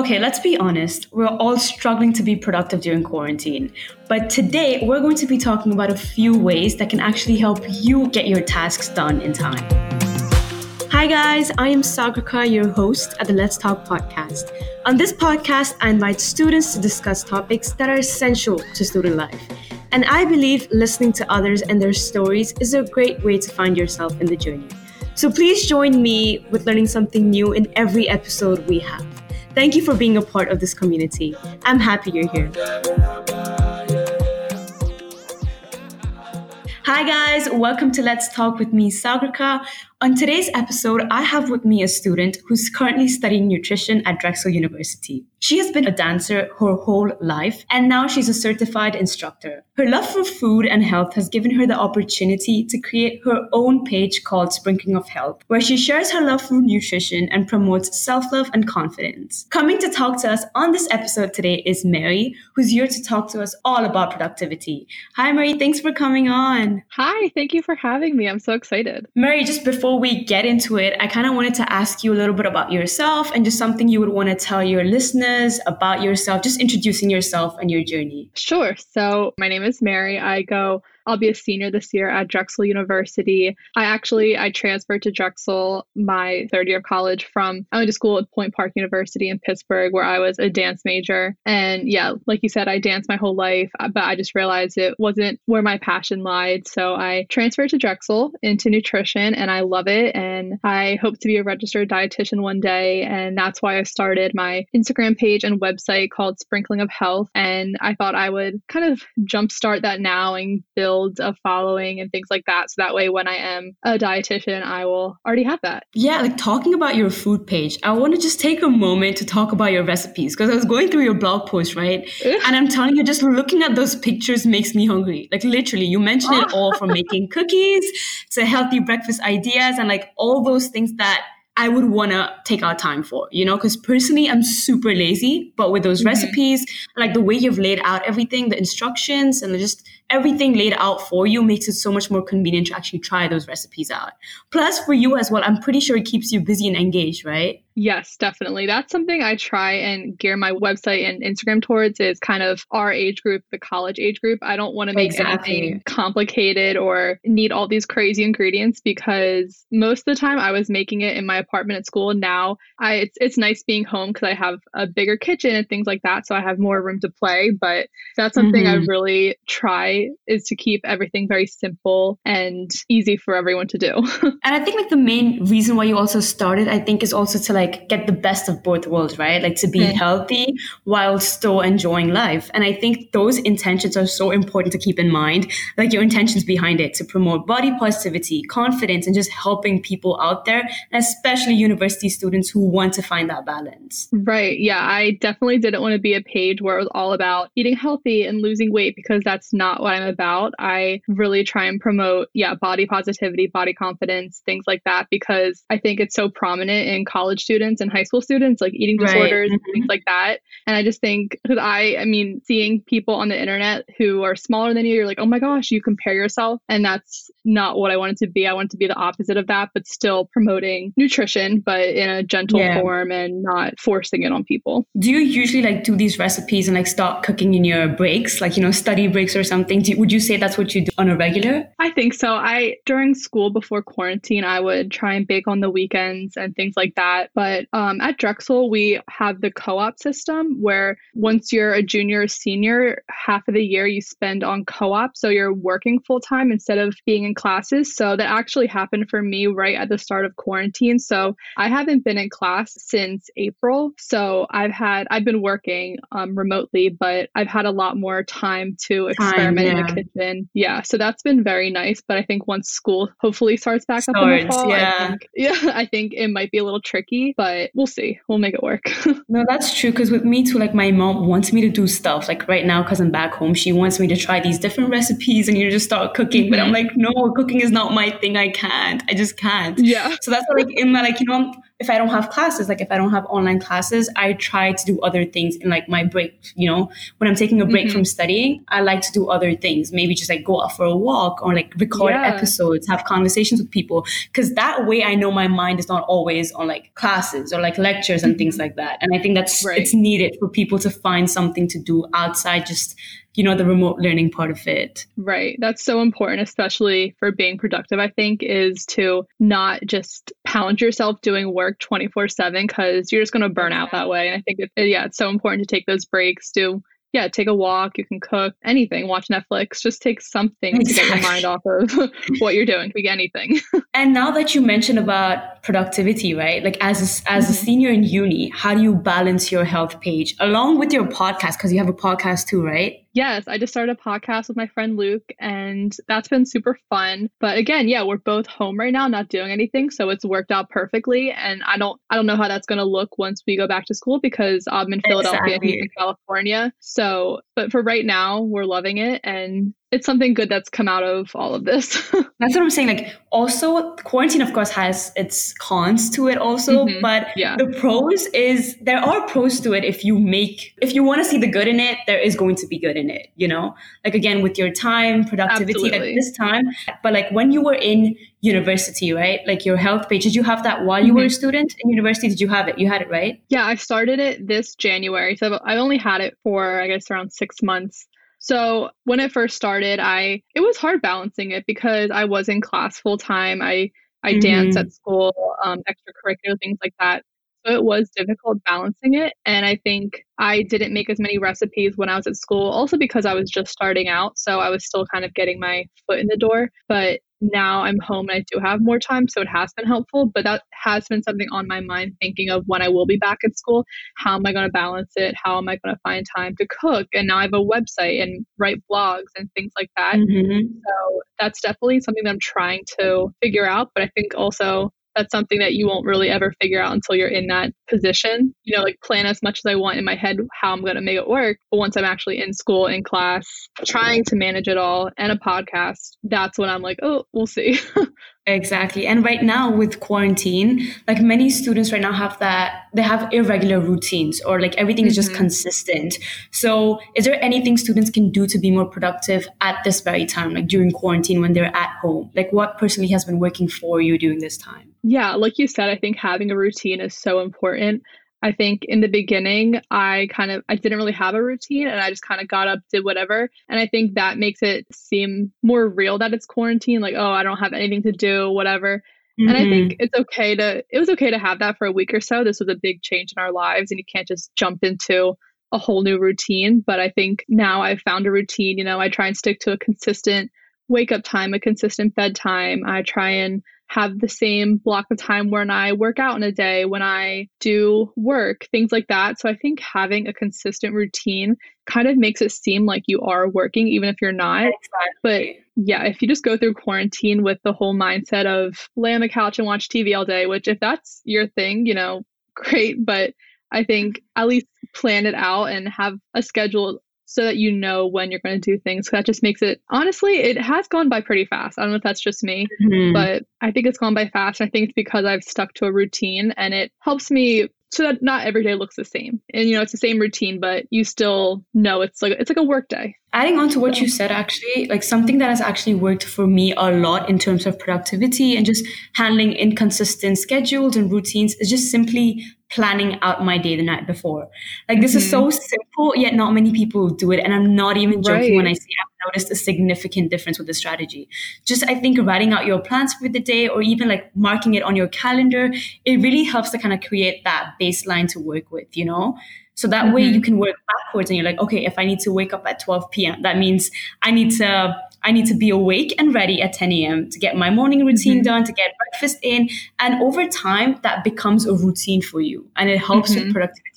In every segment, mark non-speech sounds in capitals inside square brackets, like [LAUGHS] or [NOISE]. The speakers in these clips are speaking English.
Okay, let's be honest. We're all struggling to be productive during quarantine. But today, we're going to be talking about a few ways that can actually help you get your tasks done in time. Hi, guys. I am Sagrika, your host at the Let's Talk podcast. On this podcast, I invite students to discuss topics that are essential to student life. And I believe listening to others and their stories is a great way to find yourself in the journey. So please join me with learning something new in every episode we have. Thank you for being a part of this community. I'm happy you're here. Hi, guys. Welcome to Let's Talk with me, Sagrika. On today's episode, I have with me a student who's currently studying nutrition at Drexel University. She has been a dancer her whole life, and now she's a certified instructor. Her love for food and health has given her the opportunity to create her own page called Sprinkling of Health, where she shares her love for nutrition and promotes self love and confidence. Coming to talk to us on this episode today is Mary, who's here to talk to us all about productivity. Hi, Mary. Thanks for coming on. Hi. Thank you for having me. I'm so excited. Mary, just before before we get into it, I kind of wanted to ask you a little bit about yourself and just something you would want to tell your listeners about yourself, just introducing yourself and your journey. Sure. So, my name is Mary. I go I'll be a senior this year at Drexel University. I actually I transferred to Drexel my third year of college from I went to school at Point Park University in Pittsburgh where I was a dance major. And yeah, like you said, I danced my whole life, uh, but I just realized it wasn't where my passion lied. So I transferred to Drexel into nutrition and I love it. And I hope to be a registered dietitian one day. And that's why I started my Instagram page and website called Sprinkling of Health. And I thought I would kind of jumpstart that now and build a following and things like that. So that way, when I am a dietitian, I will already have that. Yeah, like talking about your food page, I want to just take a moment to talk about your recipes because I was going through your blog post, right? and I'm telling you, just looking at those pictures makes me hungry. Like literally, you mentioned it all from making [LAUGHS] cookies to healthy breakfast ideas and like all those things that I would want to take our time for, you know, because personally I'm super lazy, but with those mm-hmm. recipes, like the way you've laid out everything, the instructions and just everything laid out for you makes it so much more convenient to actually try those recipes out. Plus for you as well, I'm pretty sure it keeps you busy and engaged, right? Yes, definitely. That's something I try and gear my website and Instagram towards is kind of our age group, the college age group. I don't want to make exactly. anything complicated or need all these crazy ingredients because most of the time I was making it in my apartment at school. Now I it's it's nice being home because I have a bigger kitchen and things like that, so I have more room to play. But that's something mm-hmm. I really try is to keep everything very simple and easy for everyone to do. [LAUGHS] and I think like the main reason why you also started, I think, is also to like like get the best of both worlds, right? Like to be mm. healthy while still enjoying life. And I think those intentions are so important to keep in mind, like your intentions behind it to promote body positivity, confidence, and just helping people out there, especially university students who want to find that balance. Right. Yeah. I definitely didn't want to be a page where it was all about eating healthy and losing weight because that's not what I'm about. I really try and promote, yeah, body positivity, body confidence, things like that, because I think it's so prominent in college students and high school students, like eating disorders right. and things mm-hmm. like that. And I just think, because I, I mean, seeing people on the internet who are smaller than you, you're like, oh my gosh, you compare yourself. And that's not what I wanted to be. I wanted to be the opposite of that, but still promoting nutrition, but in a gentle yeah. form and not forcing it on people. Do you usually like do these recipes and like start cooking in your breaks, like, you know, study breaks or something? Do, would you say that's what you do on a regular? I think so. I, during school before quarantine, I would try and bake on the weekends and things like that. But um, at Drexel, we have the co op system where once you're a junior or senior, half of the year you spend on co op. So you're working full time instead of being in classes. So that actually happened for me right at the start of quarantine. So I haven't been in class since April. So I've had, I've been working um, remotely, but I've had a lot more time to experiment time, yeah. in the kitchen. Yeah. So that's been very nice. But I think once school hopefully starts back up in the fall, yeah. I think, [LAUGHS] yeah, I think it might be a little tricky but we'll see. We'll make it work. [LAUGHS] no, that's true. Because with me too, like my mom wants me to do stuff. Like right now, because I'm back home, she wants me to try these different recipes and you just start cooking. Mm-hmm. But I'm mm-hmm. like, no, cooking is not my thing. I can't. I just can't. Yeah. So that's like in my like you know if I don't have classes, like if I don't have online classes, I try to do other things in like my break, you know, when I'm taking a break mm-hmm. from studying, I like to do other things, maybe just like go out for a walk or like record yeah. episodes, have conversations with people. Cause that way I know my mind is not always on like classes or like lectures and mm-hmm. things like that. And I think that's, right. it's needed for people to find something to do outside just you know the remote learning part of it right that's so important especially for being productive i think is to not just pound yourself doing work 24 7 because you're just going to burn out that way. And i think it, yeah it's so important to take those breaks do yeah, take a walk, you can cook, anything, watch Netflix, just take something exactly. to get your mind off of [LAUGHS] what you're doing. Be anything. [LAUGHS] and now that you mentioned about productivity, right? Like as a, as mm-hmm. a senior in uni, how do you balance your health page along with your podcast? Because you have a podcast too, right? Yes, I just started a podcast with my friend Luke, and that's been super fun. But again, yeah, we're both home right now, not doing anything, so it's worked out perfectly. And I don't, I don't know how that's going to look once we go back to school because I'm in Philadelphia, exactly. in California. So, but for right now, we're loving it, and it's something good that's come out of all of this. [LAUGHS] that's what I'm saying. Like, also, quarantine, of course, has its cons to it, also. Mm-hmm. But yeah. the pros is there are pros to it if you make, if you want to see the good in it, there is going to be good in it, you know? Like, again, with your time, productivity at this time. But like when you were in university, right? Like your health page, did you have that while you mm-hmm. were a mm-hmm. student in university? Did you have it? You had it, right? Yeah, I started it this January. So I've only had it for, I guess, around six months. So when it first started, I it was hard balancing it because I was in class full time. I I mm-hmm. dance at school, um, extracurricular things like that. So it was difficult balancing it. And I think I didn't make as many recipes when I was at school, also because I was just starting out. So I was still kind of getting my foot in the door. But now I'm home and I do have more time, so it has been helpful. But that has been something on my mind thinking of when I will be back at school. How am I going to balance it? How am I going to find time to cook? And now I have a website and write blogs and things like that. Mm-hmm. So that's definitely something that I'm trying to figure out. But I think also that's something that you won't really ever figure out until you're in that position. You know, like plan as much as I want in my head how I'm going to make it work. But once I'm actually in school, in class, trying to manage it all and a podcast, that's when I'm like, oh, we'll see. [LAUGHS] Exactly. And right now with quarantine, like many students right now have that, they have irregular routines or like everything mm-hmm. is just mm-hmm. consistent. So is there anything students can do to be more productive at this very time, like during quarantine when they're at home? Like what personally has been working for you during this time? Yeah, like you said, I think having a routine is so important. I think in the beginning, I kind of I didn't really have a routine and I just kind of got up, did whatever. And I think that makes it seem more real that it's quarantine, like, oh, I don't have anything to do, whatever. Mm-hmm. And I think mm-hmm. it's okay to it was okay to have that for a week or so. This was a big change in our lives and you can't just jump into a whole new routine. But I think now I've found a routine, you know, I try and stick to a consistent wake up time, a consistent bedtime. I try and have the same block of time when I work out in a day, when I do work, things like that. So I think having a consistent routine kind of makes it seem like you are working, even if you're not. Exactly. But yeah, if you just go through quarantine with the whole mindset of lay on the couch and watch TV all day, which if that's your thing, you know, great. But I think at least plan it out and have a schedule so that you know when you're going to do things. That just makes it, honestly, it has gone by pretty fast. I don't know if that's just me, mm-hmm. but I think it's gone by fast. I think it's because I've stuck to a routine and it helps me so that not every day looks the same. And you know, it's the same routine, but you still know it's like it's like a work day. Adding on to what you said, actually, like something that has actually worked for me a lot in terms of productivity and just handling inconsistent schedules and routines is just simply planning out my day the night before. Like this mm-hmm. is so mm-hmm. simple, yet not many people do it. And I'm not even joking right. when I say I've noticed a significant difference with the strategy. Just I think writing out your plans for the day or even like marking it on your calendar, it really helps to kind of create that baseline to work with, you know? So that mm-hmm. way you can work backwards and you're like, okay, if I need to wake up at 12 p.m., that means I need to I need to be awake and ready at 10 a.m. to get my morning routine mm-hmm. done, to get breakfast in. And over time, that becomes a routine for you and it helps mm-hmm. with productivity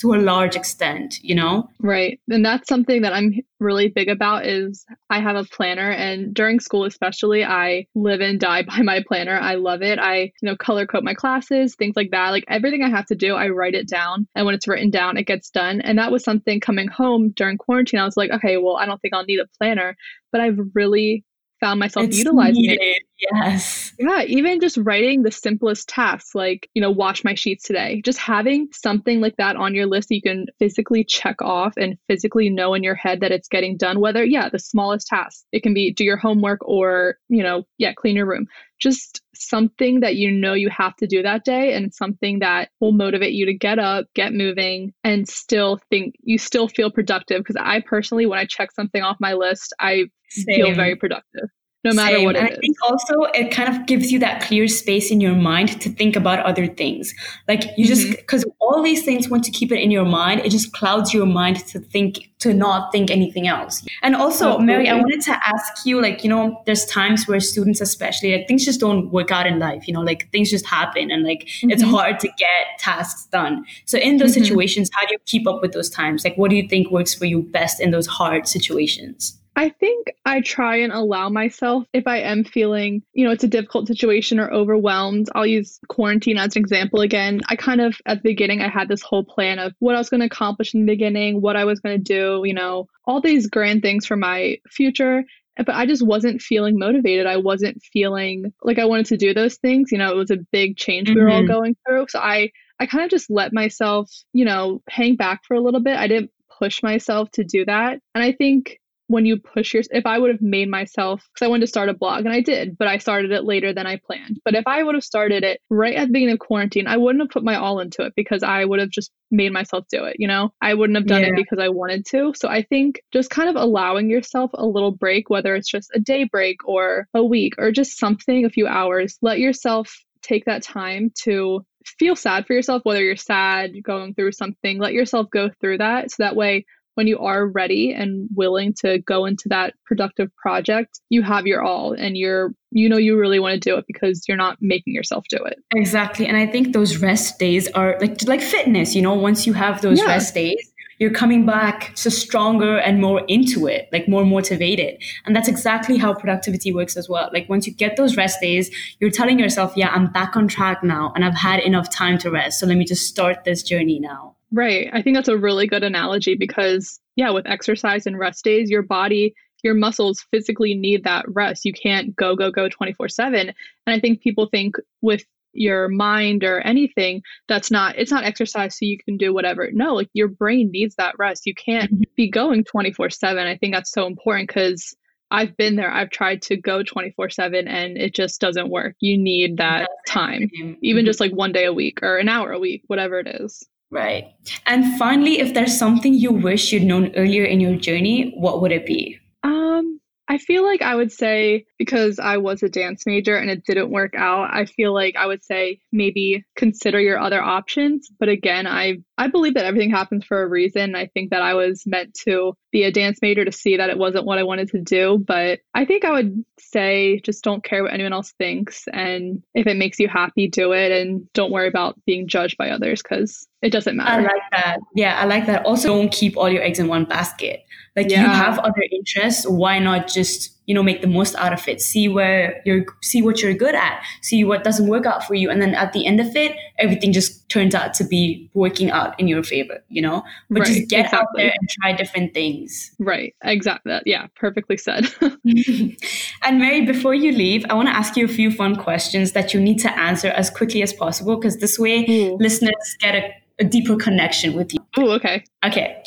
to a large extent, you know? Right. And that's something that I'm really big about is I have a planner and during school especially I live and die [LAUGHS] by my planner. I love it. I, you know, color code my classes, things like that. Like everything I have to do, I write it down and when it's written down, it gets done. And that was something coming home during quarantine. I was like, okay, well, I don't think I'll need a planner, but I've really found myself it's utilizing needed. it. Yes. Yeah, even just writing the simplest tasks like, you know, wash my sheets today. Just having something like that on your list that you can physically check off and physically know in your head that it's getting done, whether, yeah, the smallest task. It can be do your homework or, you know, yeah, clean your room. Just something that you know you have to do that day and something that will motivate you to get up, get moving, and still think you still feel productive. Because I personally, when I check something off my list, I Same. feel very productive no matter Same. what it and I think also it kind of gives you that clear space in your mind to think about other things. Like you mm-hmm. just because all these things once you keep it in your mind, it just clouds your mind to think to not think anything else. And also, Mary, I wanted to ask you, like, you know, there's times where students especially like things just don't work out in life, you know, like things just happen and like mm-hmm. it's hard to get tasks done. So in those mm-hmm. situations, how do you keep up with those times? Like what do you think works for you best in those hard situations? I think I try and allow myself if I am feeling, you know, it's a difficult situation or overwhelmed. I'll use quarantine as an example again. I kind of, at the beginning, I had this whole plan of what I was going to accomplish in the beginning, what I was going to do, you know, all these grand things for my future but I just wasn't feeling motivated. I wasn't feeling like I wanted to do those things. You know, it was a big change mm-hmm. we were all mm-hmm. going through. So I I kind of just let myself, you know, hang back for a little bit. I didn't push myself to do that. And I think when you push your if I would have made myself because I wanted to start a blog and I did, but I started it later than I planned. But if I would have started it right at the beginning of quarantine, I wouldn't have put my all into it because I would have just made myself do it, you know? I wouldn't have done yeah. it because I wanted to. So I think just kind of allowing yourself a little break, whether it's just a day break or a week or just something, a few hours, let yourself take that time to feel sad for yourself, whether you're sad, going through something, let yourself go through that. So that way when you are ready and willing to go into that productive project, you have your all and you're you know you really want to do it because you're not making yourself do it. Exactly. And I think those rest days are like like fitness, you know, once you have those yeah. rest days, you're coming back so stronger and more into it, like more motivated. And that's exactly how productivity works as well. Like once you get those rest days, you're telling yourself, yeah, I'm back on track now and I've had enough time to rest. So let me just start this journey now. Right. I think that's a really good analogy because, yeah, with exercise and rest days, your body, your muscles physically need that rest. You can't go, go, go 24 7. And I think people think with your mind or anything that's not it's not exercise so you can do whatever no like your brain needs that rest you can't mm-hmm. be going 24 7 i think that's so important because i've been there i've tried to go 24 7 and it just doesn't work you need that time even just like one day a week or an hour a week whatever it is Right. And finally, if there's something you wish you'd known earlier in your journey, what would it be? Um, I feel like I would say because I was a dance major and it didn't work out, I feel like I would say maybe consider your other options. But again, I I believe that everything happens for a reason. I think that I was meant to be a dance major to see that it wasn't what I wanted to do. But I think I would say just don't care what anyone else thinks. And if it makes you happy, do it. And don't worry about being judged by others because it doesn't matter. I like that. Yeah, I like that. Also, don't keep all your eggs in one basket. Like yeah. you have other interests. Why not just you know make the most out of it. See where you're see what you're good at. See what doesn't work out for you. And then at the end of it everything just turns out to be working out in your favor you know? But right, just get exactly. out there and try different things. Right exactly yeah perfectly said. [LAUGHS] [LAUGHS] And mary before you leave i want to ask you a few fun questions that you need to answer as quickly as possible because this way Ooh. listeners get a, a deeper connection with you. Oh okay. Okay.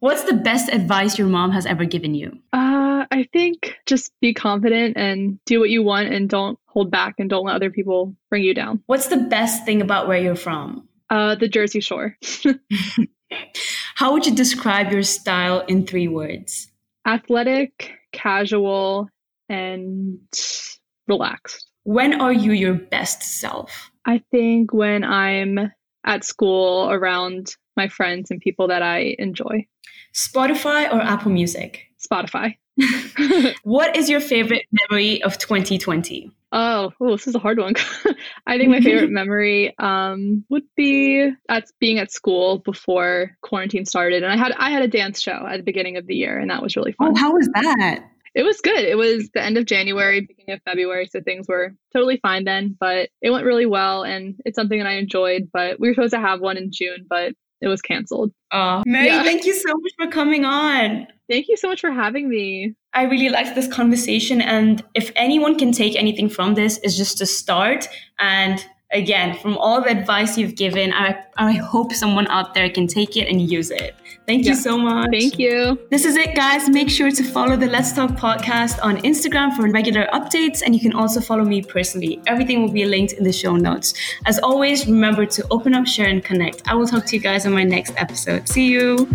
What's the best advice your mom has ever given you? Uh, I think just be confident and do what you want and don't hold back and don't let other people bring you down. What's the best thing about where you're from? Uh, the Jersey Shore. [LAUGHS] How would you describe your style in three words? Athletic, casual, and relaxed. When are you your best self? I think when I'm at school around my friends and people that I enjoy. Spotify or Apple Music? Spotify. [LAUGHS] what is your favorite memory of 2020? Oh, oh, this is a hard one. [LAUGHS] I think my favorite [LAUGHS] memory um, would be at being at school before quarantine started, and I had I had a dance show at the beginning of the year, and that was really fun. Oh, how was that? It was good. It was the end of January, beginning of February, so things were totally fine then. But it went really well, and it's something that I enjoyed. But we were supposed to have one in June, but it was canceled. Oh, Mary, yeah. thank you so much for coming on. Thank you so much for having me. I really liked this conversation. And if anyone can take anything from this, it's just to start and again, from all the advice you've given, I, I hope someone out there can take it and use it. Thank yeah. you so much. Thank you. This is it, guys. Make sure to follow the Let's Talk podcast on Instagram for regular updates. And you can also follow me personally. Everything will be linked in the show notes. As always, remember to open up, share, and connect. I will talk to you guys on my next episode. See you.